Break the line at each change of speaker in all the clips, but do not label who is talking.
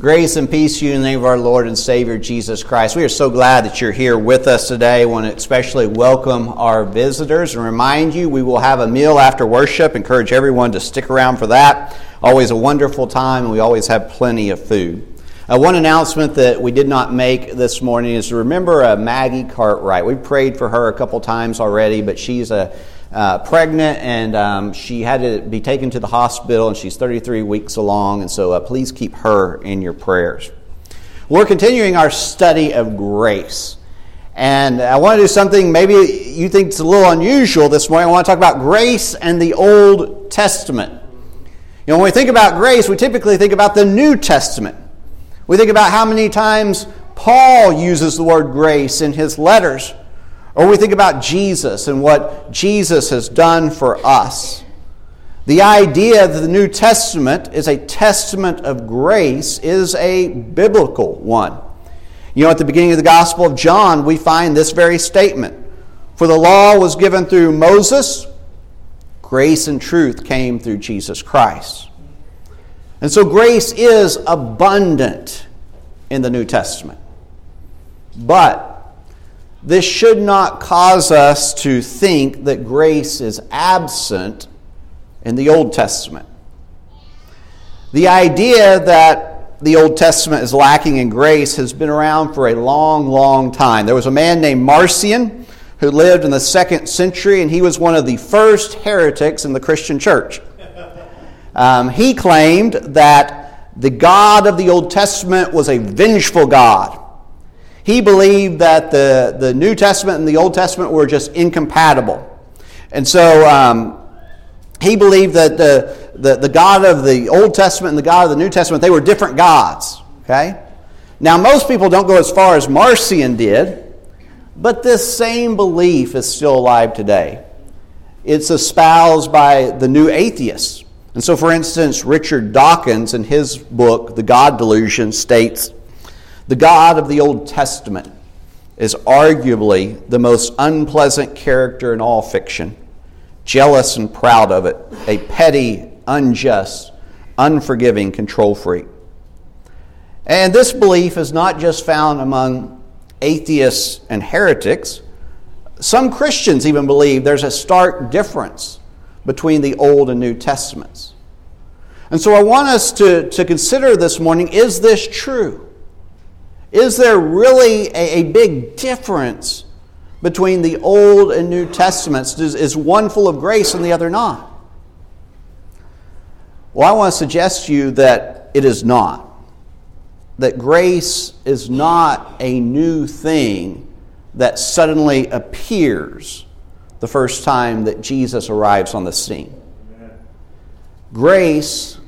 Grace and peace to you in the name of our Lord and Savior Jesus Christ. We are so glad that you're here with us today. I want to especially welcome our visitors and remind you we will have a meal after worship. Encourage everyone to stick around for that. Always a wonderful time, and we always have plenty of food. Uh, one announcement that we did not make this morning is remember uh, Maggie Cartwright. We prayed for her a couple times already, but she's a uh, pregnant and um, she had to be taken to the hospital and she's 33 weeks along and so uh, please keep her in your prayers. We're continuing our study of grace. And i want to do something maybe you think it's a little unusual this morning. I want to talk about grace and the old testament. You know when we think about grace we typically think about the new testament. We think about how many times paul uses the word grace in his letters or we think about Jesus and what Jesus has done for us. The idea that the New Testament is a testament of grace is a biblical one. You know, at the beginning of the Gospel of John, we find this very statement For the law was given through Moses, grace and truth came through Jesus Christ. And so grace is abundant in the New Testament. But this should not cause us to think that grace is absent in the Old Testament. The idea that the Old Testament is lacking in grace has been around for a long, long time. There was a man named Marcion who lived in the second century, and he was one of the first heretics in the Christian church. Um, he claimed that the God of the Old Testament was a vengeful God he believed that the, the New Testament and the Old Testament were just incompatible. And so um, he believed that the, the, the God of the Old Testament and the God of the New Testament, they were different gods. Okay? Now, most people don't go as far as Marcion did, but this same belief is still alive today. It's espoused by the new atheists. And so, for instance, Richard Dawkins, in his book, The God Delusion, states the God of the Old Testament is arguably the most unpleasant character in all fiction, jealous and proud of it, a petty, unjust, unforgiving control freak. And this belief is not just found among atheists and heretics. Some Christians even believe there's a stark difference between the Old and New Testaments. And so I want us to, to consider this morning is this true? Is there really a, a big difference between the Old and New Testaments? Is, is one full of grace and the other not? Well, I want to suggest to you that it is not. That grace is not a new thing that suddenly appears the first time that Jesus arrives on the scene. Grace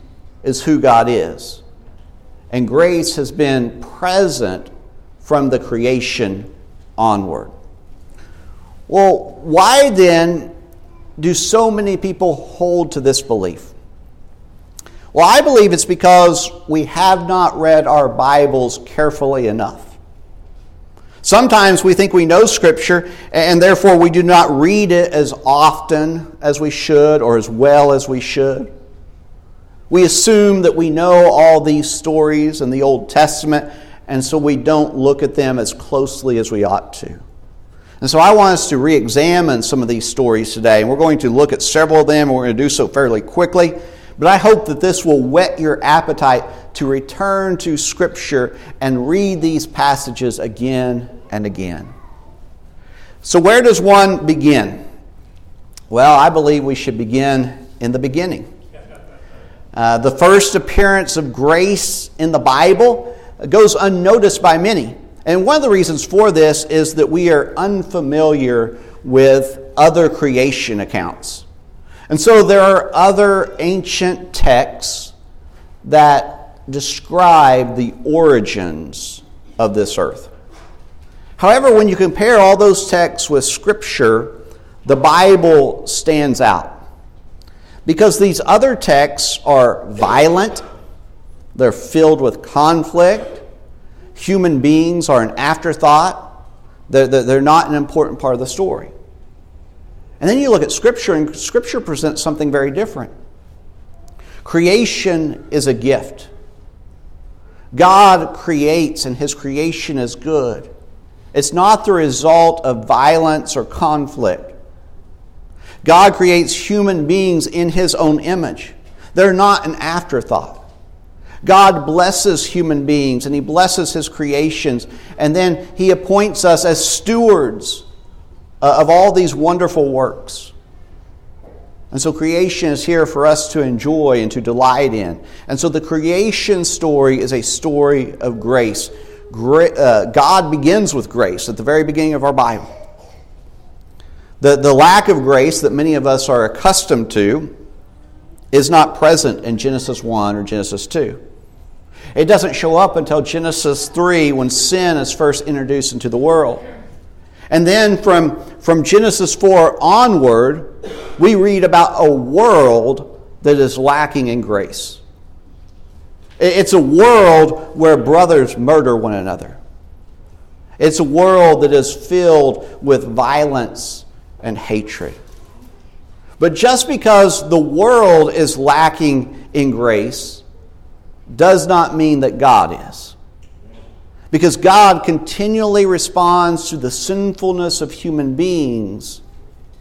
is who God is and grace has been present from the creation onward. Well, why then do so many people hold to this belief? Well, I believe it's because we have not read our Bibles carefully enough. Sometimes we think we know Scripture, and therefore we do not read it as often as we should or as well as we should. We assume that we know all these stories in the Old Testament, and so we don't look at them as closely as we ought to. And so I want us to re examine some of these stories today, and we're going to look at several of them, and we're going to do so fairly quickly. But I hope that this will whet your appetite to return to Scripture and read these passages again and again. So, where does one begin? Well, I believe we should begin in the beginning. Uh, the first appearance of grace in the Bible goes unnoticed by many. And one of the reasons for this is that we are unfamiliar with other creation accounts. And so there are other ancient texts that describe the origins of this earth. However, when you compare all those texts with Scripture, the Bible stands out. Because these other texts are violent, they're filled with conflict, human beings are an afterthought, they're, they're not an important part of the story. And then you look at Scripture, and Scripture presents something very different. Creation is a gift. God creates, and his creation is good. It's not the result of violence or conflict. God creates human beings in his own image. They're not an afterthought. God blesses human beings and he blesses his creations, and then he appoints us as stewards uh, of all these wonderful works. And so creation is here for us to enjoy and to delight in. And so the creation story is a story of grace. Uh, God begins with grace at the very beginning of our Bible. The, the lack of grace that many of us are accustomed to is not present in Genesis 1 or Genesis 2. It doesn't show up until Genesis 3 when sin is first introduced into the world. And then from, from Genesis 4 onward, we read about a world that is lacking in grace. It's a world where brothers murder one another. It's a world that is filled with violence and hatred. But just because the world is lacking in grace does not mean that God is. Because God continually responds to the sinfulness of human beings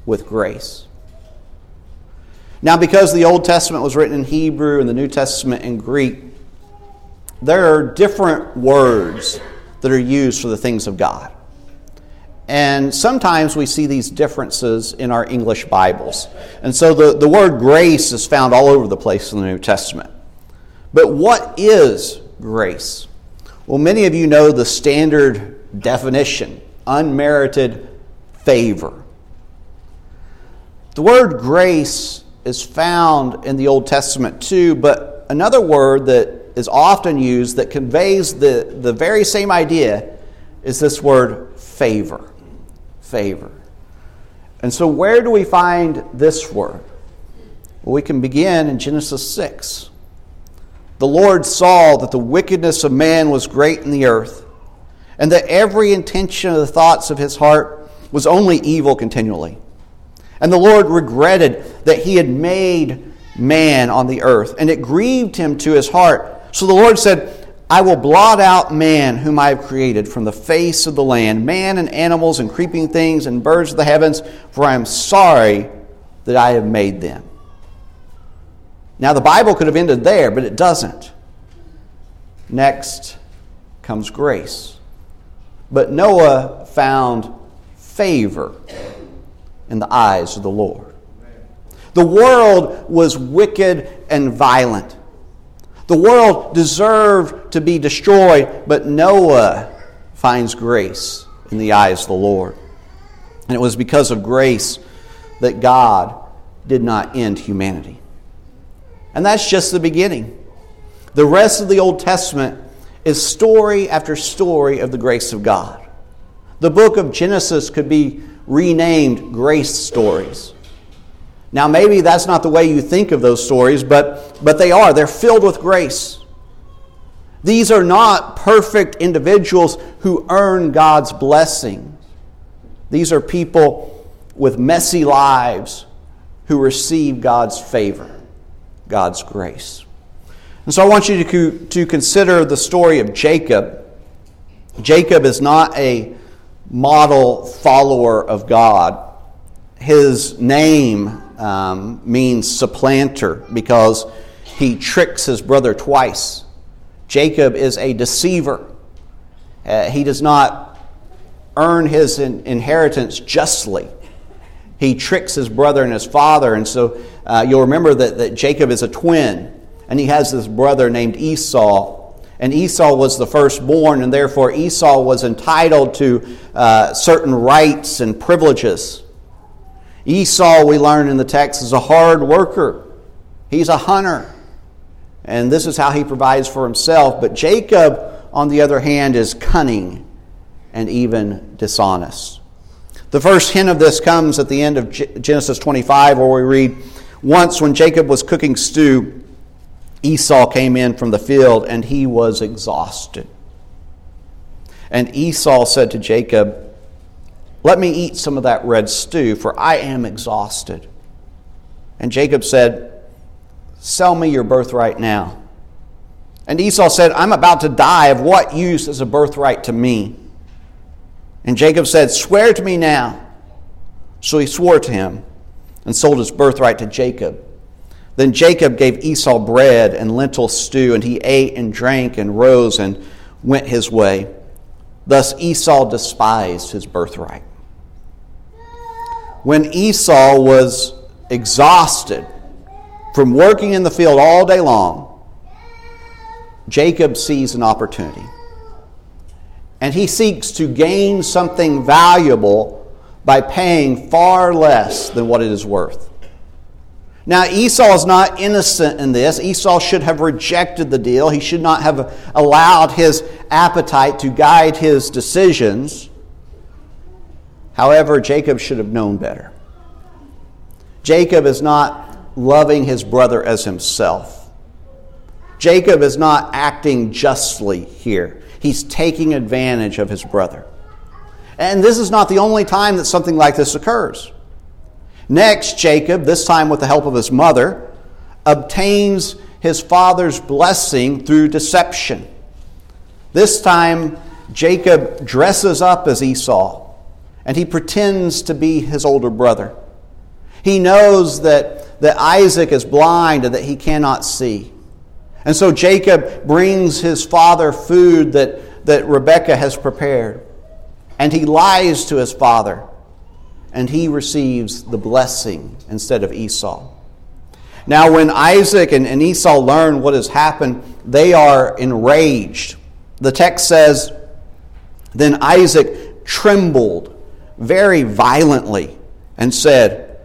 with grace. Now, because the Old Testament was written in Hebrew and the New Testament in Greek, there are different words that are used for the things of God. And sometimes we see these differences in our English Bibles. And so the, the word grace is found all over the place in the New Testament. But what is grace? Well, many of you know the standard definition unmerited favor. The word grace is found in the Old Testament too, but another word that is often used that conveys the, the very same idea is this word favor favor. And so, where do we find this word? Well, we can begin in Genesis 6. The Lord saw that the wickedness of man was great in the earth, and that every intention of the thoughts of his heart was only evil continually. And the Lord regretted that he had made man on the earth, and it grieved him to his heart. So the Lord said, I will blot out man whom I have created from the face of the land, man and animals and creeping things and birds of the heavens, for I am sorry that I have made them. Now, the Bible could have ended there, but it doesn't. Next comes grace. But Noah found favor in the eyes of the Lord. The world was wicked and violent. The world deserved to be destroyed, but Noah finds grace in the eyes of the Lord. And it was because of grace that God did not end humanity. And that's just the beginning. The rest of the Old Testament is story after story of the grace of God. The book of Genesis could be renamed Grace Stories. Now, maybe that's not the way you think of those stories, but, but they are. They're filled with grace. These are not perfect individuals who earn God's blessing. These are people with messy lives who receive God's favor, God's grace. And so I want you to, to consider the story of Jacob. Jacob is not a model follower of God. His name um, means supplanter because he tricks his brother twice. Jacob is a deceiver. Uh, he does not earn his in- inheritance justly. He tricks his brother and his father. And so uh, you'll remember that, that Jacob is a twin, and he has this brother named Esau. And Esau was the firstborn, and therefore Esau was entitled to uh, certain rights and privileges. Esau, we learn in the text, is a hard worker. He's a hunter. And this is how he provides for himself. But Jacob, on the other hand, is cunning and even dishonest. The first hint of this comes at the end of Genesis 25, where we read Once, when Jacob was cooking stew, Esau came in from the field, and he was exhausted. And Esau said to Jacob, let me eat some of that red stew, for I am exhausted. And Jacob said, Sell me your birthright now. And Esau said, I'm about to die. Of what use is a birthright to me? And Jacob said, Swear to me now. So he swore to him and sold his birthright to Jacob. Then Jacob gave Esau bread and lentil stew, and he ate and drank and rose and went his way. Thus Esau despised his birthright. When Esau was exhausted from working in the field all day long, Jacob sees an opportunity. And he seeks to gain something valuable by paying far less than what it is worth. Now, Esau is not innocent in this. Esau should have rejected the deal. He should not have allowed his appetite to guide his decisions. However, Jacob should have known better. Jacob is not loving his brother as himself. Jacob is not acting justly here. He's taking advantage of his brother. And this is not the only time that something like this occurs. Next, Jacob, this time with the help of his mother, obtains his father's blessing through deception. This time, Jacob dresses up as Esau and he pretends to be his older brother. He knows that, that Isaac is blind and that he cannot see. And so Jacob brings his father food that, that Rebekah has prepared. And he lies to his father. And he receives the blessing instead of Esau. Now, when Isaac and, and Esau learn what has happened, they are enraged. The text says, Then Isaac trembled very violently and said,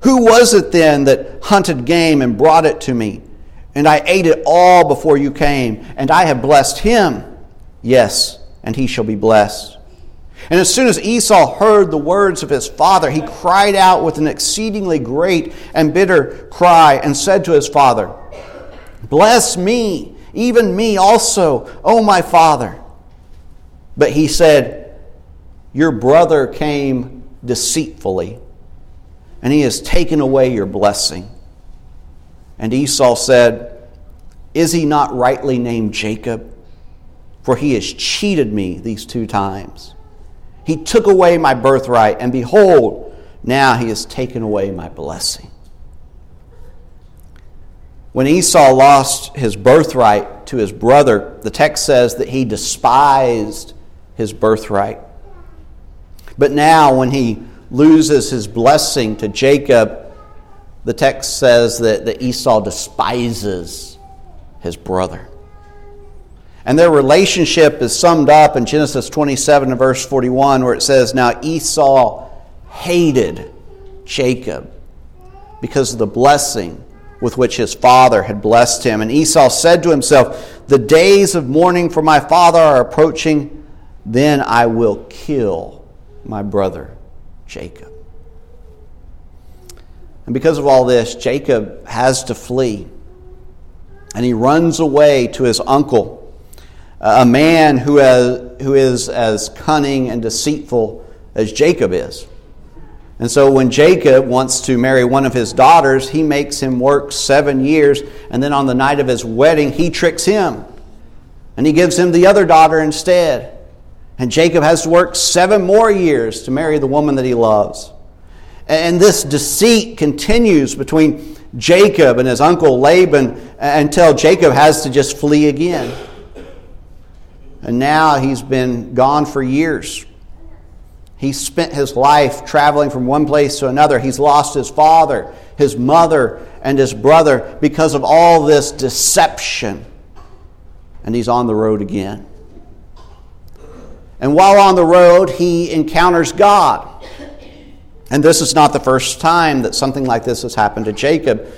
Who was it then that hunted game and brought it to me? And I ate it all before you came, and I have blessed him. Yes, and he shall be blessed. And as soon as Esau heard the words of his father, he cried out with an exceedingly great and bitter cry and said to his father, Bless me, even me also, O my father. But he said, Your brother came deceitfully, and he has taken away your blessing. And Esau said, Is he not rightly named Jacob? For he has cheated me these two times. He took away my birthright, and behold, now he has taken away my blessing. When Esau lost his birthright to his brother, the text says that he despised his birthright. But now, when he loses his blessing to Jacob, the text says that, that Esau despises his brother. And their relationship is summed up in Genesis 27 and verse 41, where it says, Now Esau hated Jacob because of the blessing with which his father had blessed him. And Esau said to himself, The days of mourning for my father are approaching, then I will kill my brother Jacob. And because of all this, Jacob has to flee. And he runs away to his uncle, a man who, has, who is as cunning and deceitful as Jacob is. And so when Jacob wants to marry one of his daughters, he makes him work seven years, and then on the night of his wedding, he tricks him. And he gives him the other daughter instead. And Jacob has to work seven more years to marry the woman that he loves. And this deceit continues between Jacob and his uncle Laban until Jacob has to just flee again. And now he's been gone for years. He spent his life traveling from one place to another. He's lost his father, his mother, and his brother because of all this deception. And he's on the road again. And while on the road, he encounters God. And this is not the first time that something like this has happened to Jacob.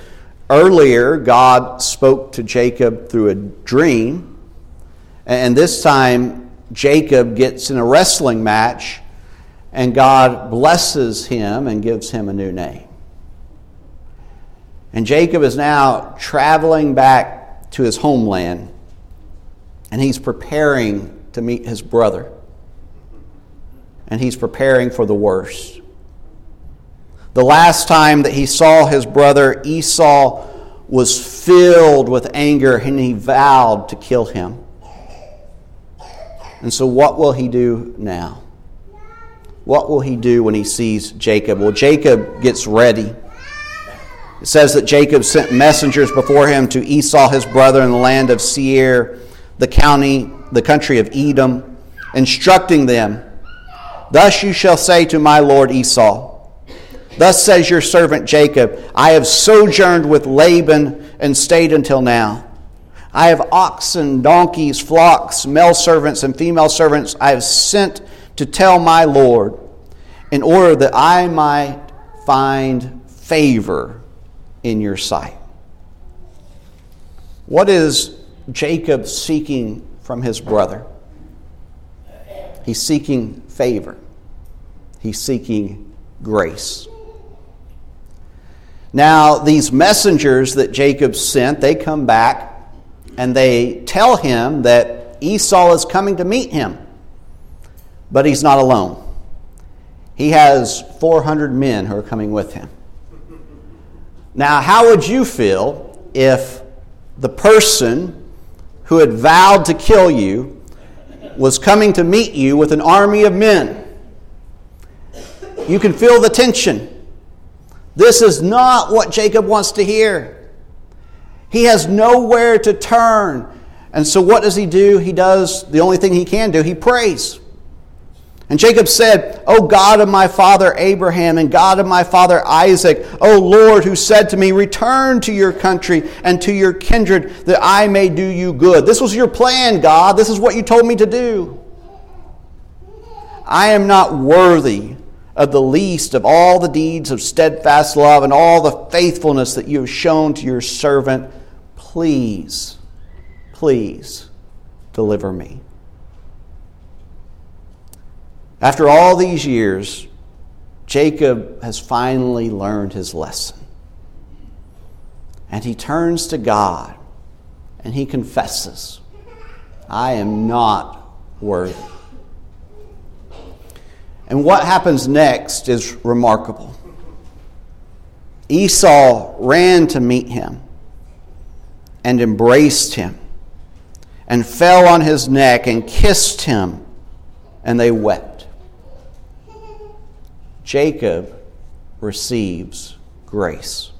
Earlier, God spoke to Jacob through a dream, and this time, Jacob gets in a wrestling match, and God blesses him and gives him a new name. And Jacob is now traveling back to his homeland, and he's preparing to meet his brother, and he's preparing for the worst. The last time that he saw his brother, Esau was filled with anger and he vowed to kill him. And so, what will he do now? What will he do when he sees Jacob? Well, Jacob gets ready. It says that Jacob sent messengers before him to Esau, his brother, in the land of Seir, the county, the country of Edom, instructing them, Thus you shall say to my lord Esau, Thus says your servant Jacob, I have sojourned with Laban and stayed until now. I have oxen, donkeys, flocks, male servants, and female servants I have sent to tell my Lord, in order that I might find favor in your sight. What is Jacob seeking from his brother? He's seeking favor, he's seeking grace. Now, these messengers that Jacob sent, they come back and they tell him that Esau is coming to meet him. But he's not alone. He has 400 men who are coming with him. Now, how would you feel if the person who had vowed to kill you was coming to meet you with an army of men? You can feel the tension. This is not what Jacob wants to hear. He has nowhere to turn. And so, what does he do? He does the only thing he can do he prays. And Jacob said, O God of my father Abraham and God of my father Isaac, O Lord, who said to me, Return to your country and to your kindred, that I may do you good. This was your plan, God. This is what you told me to do. I am not worthy of the least of all the deeds of steadfast love and all the faithfulness that you have shown to your servant. Please, please deliver me. After all these years, Jacob has finally learned his lesson. And he turns to God and he confesses, I am not worthy. And what happens next is remarkable. Esau ran to meet him and embraced him and fell on his neck and kissed him, and they wept. Jacob receives grace.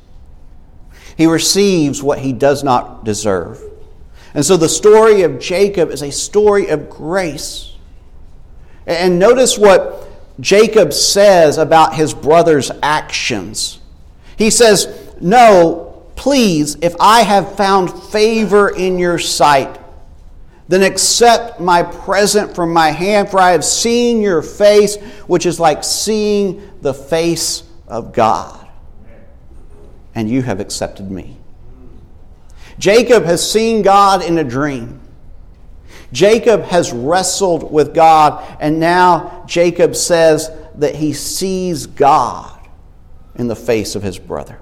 He receives what he does not deserve. And so the story of Jacob is a story of grace. And notice what Jacob says about his brother's actions. He says, No, please, if I have found favor in your sight, then accept my present from my hand, for I have seen your face, which is like seeing the face of God. And you have accepted me. Jacob has seen God in a dream. Jacob has wrestled with God, and now Jacob says that he sees God in the face of his brother.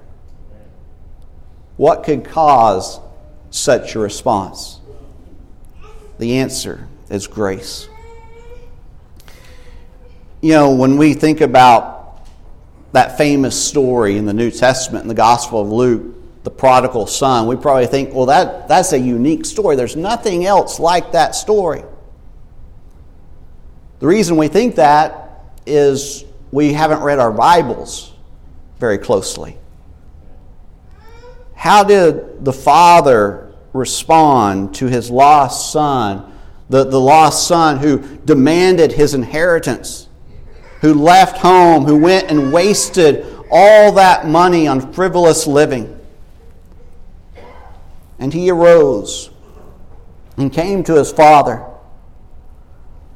What could cause such a response? The answer is grace. You know, when we think about that famous story in the New Testament in the Gospel of Luke, the prodigal son, we probably think, well, that, that's a unique story. There's nothing else like that story. The reason we think that is we haven't read our Bibles very closely. How did the father respond to his lost son, the, the lost son who demanded his inheritance, who left home, who went and wasted all that money on frivolous living? And he arose and came to his father.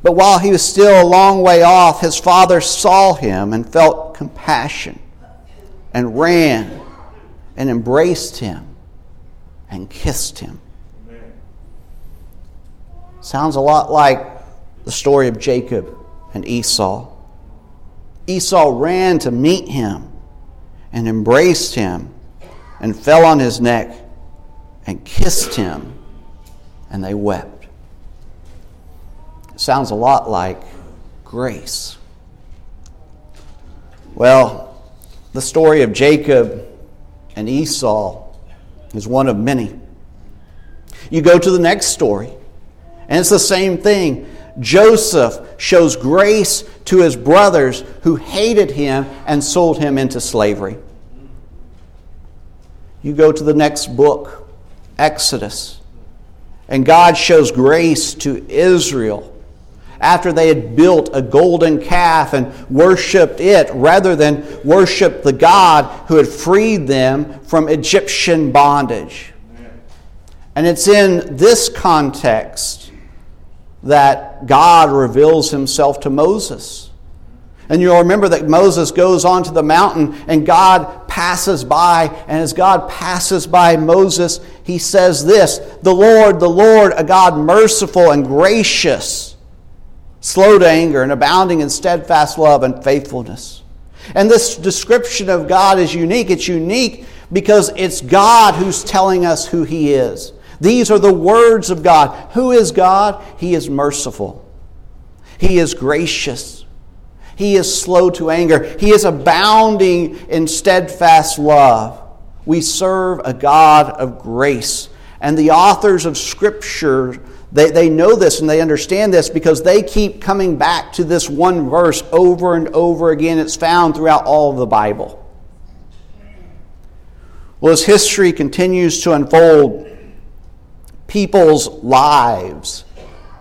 But while he was still a long way off, his father saw him and felt compassion and ran and embraced him and kissed him. Sounds a lot like the story of Jacob and Esau. Esau ran to meet him and embraced him and fell on his neck and kissed him, and they wept. Sounds a lot like grace. Well, the story of Jacob and Esau is one of many. You go to the next story, and it's the same thing. Joseph shows grace to his brothers who hated him and sold him into slavery. You go to the next book, Exodus, and God shows grace to Israel after they had built a golden calf and worshiped it rather than worship the God who had freed them from Egyptian bondage. And it's in this context that God reveals himself to Moses. And you'll remember that Moses goes onto the mountain and God passes by. And as God passes by Moses, he says this The Lord, the Lord, a God merciful and gracious, slow to anger, and abounding in steadfast love and faithfulness. And this description of God is unique. It's unique because it's God who's telling us who he is. These are the words of God. Who is God? He is merciful, He is gracious, He is slow to anger, He is abounding in steadfast love. We serve a God of grace. And the authors of Scripture, they, they know this and they understand this because they keep coming back to this one verse over and over again. It's found throughout all of the Bible. Well, as history continues to unfold, people's lives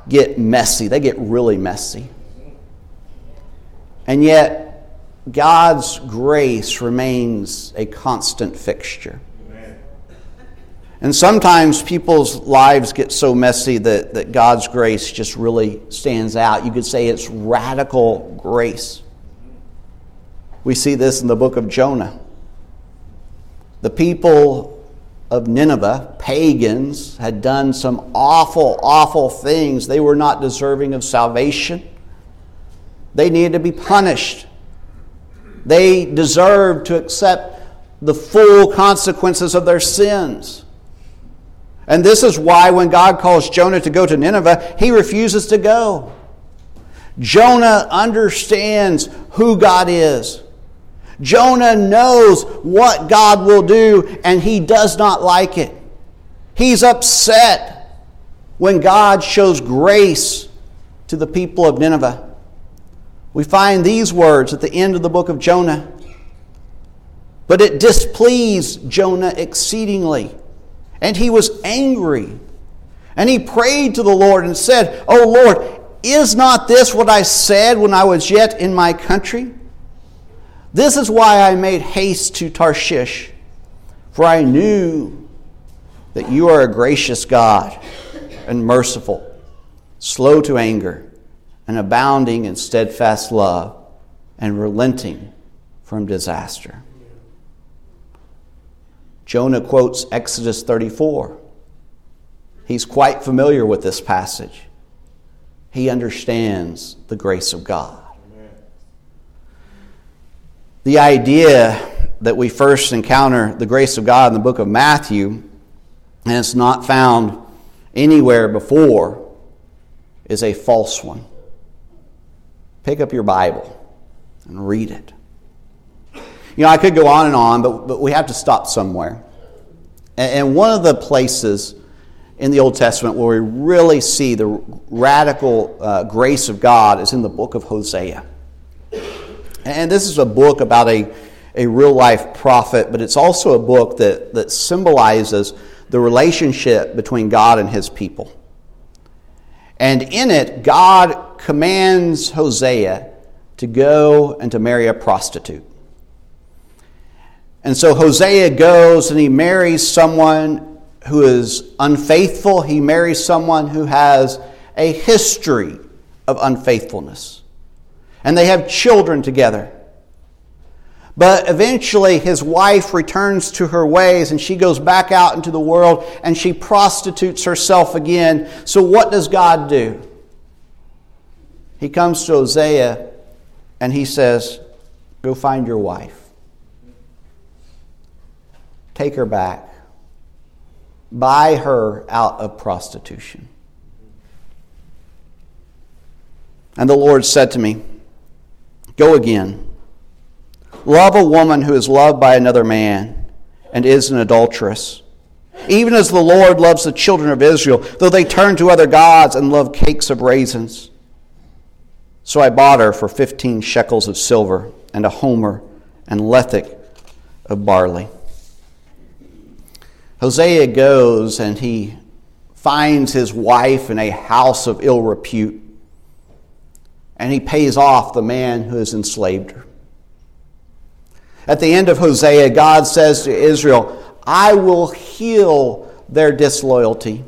get messy. They get really messy. And yet, God's grace remains a constant fixture. And sometimes people's lives get so messy that, that God's grace just really stands out. You could say it's radical grace. We see this in the book of Jonah. The people of Nineveh, pagans, had done some awful, awful things. They were not deserving of salvation. They needed to be punished. They deserved to accept the full consequences of their sins. And this is why when God calls Jonah to go to Nineveh, he refuses to go. Jonah understands who God is. Jonah knows what God will do, and he does not like it. He's upset when God shows grace to the people of Nineveh. We find these words at the end of the book of Jonah. But it displeased Jonah exceedingly, and he was angry. And he prayed to the Lord and said, O Lord, is not this what I said when I was yet in my country? This is why I made haste to Tarshish, for I knew that you are a gracious God and merciful, slow to anger, and abounding in steadfast love, and relenting from disaster. Jonah quotes Exodus 34. He's quite familiar with this passage. He understands the grace of God the idea that we first encounter the grace of God in the book of Matthew, and it's not found anywhere before, is a false one. Pick up your Bible and read it. You know, I could go on and on, but, but we have to stop somewhere. And, and one of the places in the Old Testament where we really see the radical uh, grace of God is in the book of Hosea. And this is a book about a, a real life prophet, but it's also a book that, that symbolizes the relationship between God and his people. And in it, God commands Hosea to go and to marry a prostitute. And so Hosea goes and he marries someone who is unfaithful. He marries someone who has a history of unfaithfulness and they have children together. But eventually, his wife returns to her ways and she goes back out into the world and she prostitutes herself again. So, what does God do? He comes to Hosea and he says, Go find your wife. Take her back. Buy her out of prostitution. And the Lord said to me, Go again. Love a woman who is loved by another man and is an adulteress. even as the Lord loves the children of Israel, though they turn to other gods and love cakes of raisins. So I bought her for fifteen shekels of silver and a homer and lethech of barley. Hosea goes and he finds his wife in a house of ill repute, and he pays off the man who has enslaved her. At the end of Hosea, God says to Israel, I will heal their disloyalty.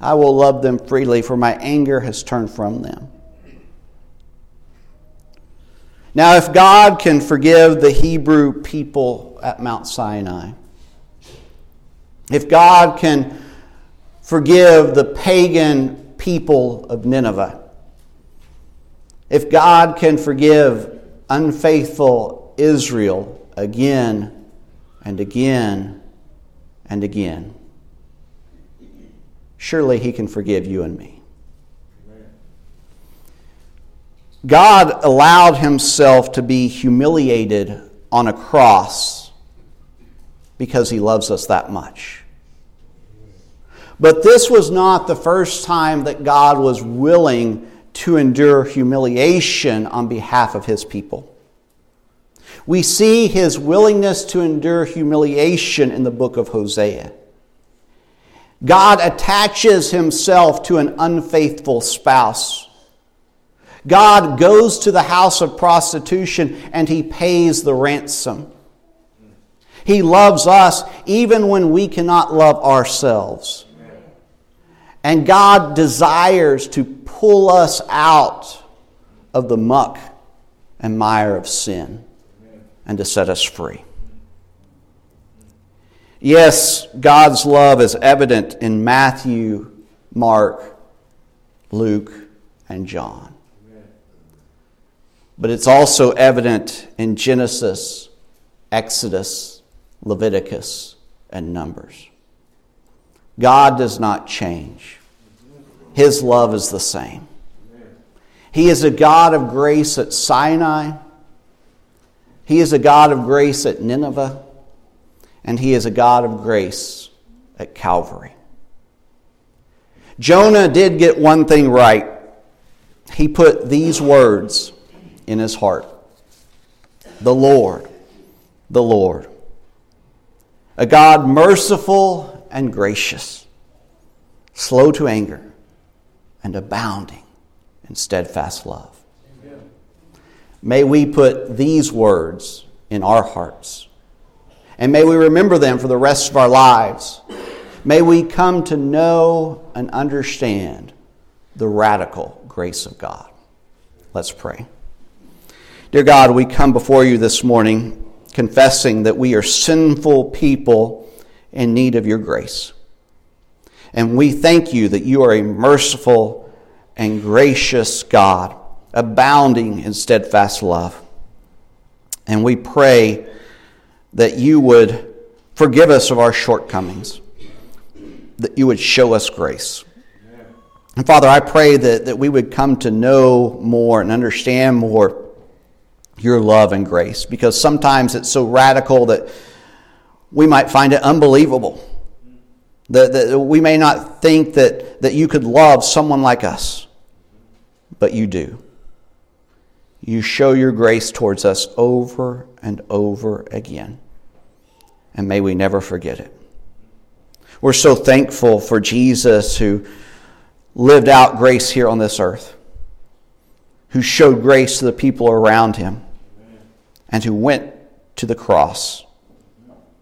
I will love them freely, for my anger has turned from them. Now, if God can forgive the Hebrew people at Mount Sinai, if God can forgive the pagan people of Nineveh, if God can forgive unfaithful Israel again and again and again, surely He can forgive you and me. God allowed himself to be humiliated on a cross because he loves us that much. But this was not the first time that God was willing to endure humiliation on behalf of his people. We see his willingness to endure humiliation in the book of Hosea. God attaches himself to an unfaithful spouse God goes to the house of prostitution and he pays the ransom. He loves us even when we cannot love ourselves. And God desires to pull us out of the muck and mire of sin and to set us free. Yes, God's love is evident in Matthew, Mark, Luke, and John but it's also evident in Genesis, Exodus, Leviticus, and Numbers. God does not change, His love is the same. He is a God of grace at Sinai, He is a God of grace at Nineveh, and He is a God of grace at Calvary. Jonah did get one thing right. He put these words in his heart. The Lord, the Lord. A God merciful and gracious, slow to anger, and abounding in steadfast love. Amen. May we put these words in our hearts, and may we remember them for the rest of our lives. May we come to know and understand the radical grace of God. Let's pray. Dear God, we come before you this morning confessing that we are sinful people in need of your grace. And we thank you that you are a merciful and gracious God, abounding in steadfast love. And we pray that you would forgive us of our shortcomings, that you would show us grace. And Father, I pray that, that we would come to know more and understand more your love and grace because sometimes it's so radical that we might find it unbelievable. That, that we may not think that, that you could love someone like us, but you do. You show your grace towards us over and over again. And may we never forget it. We're so thankful for Jesus who lived out grace here on this earth, who showed grace to the people around him and who went to the cross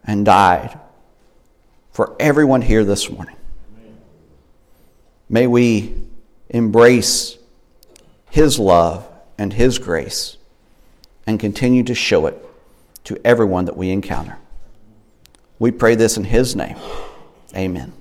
and died for everyone here this morning. May we embrace His love and His grace and continue to show it to everyone that we encounter. We pray this in His name. Amen.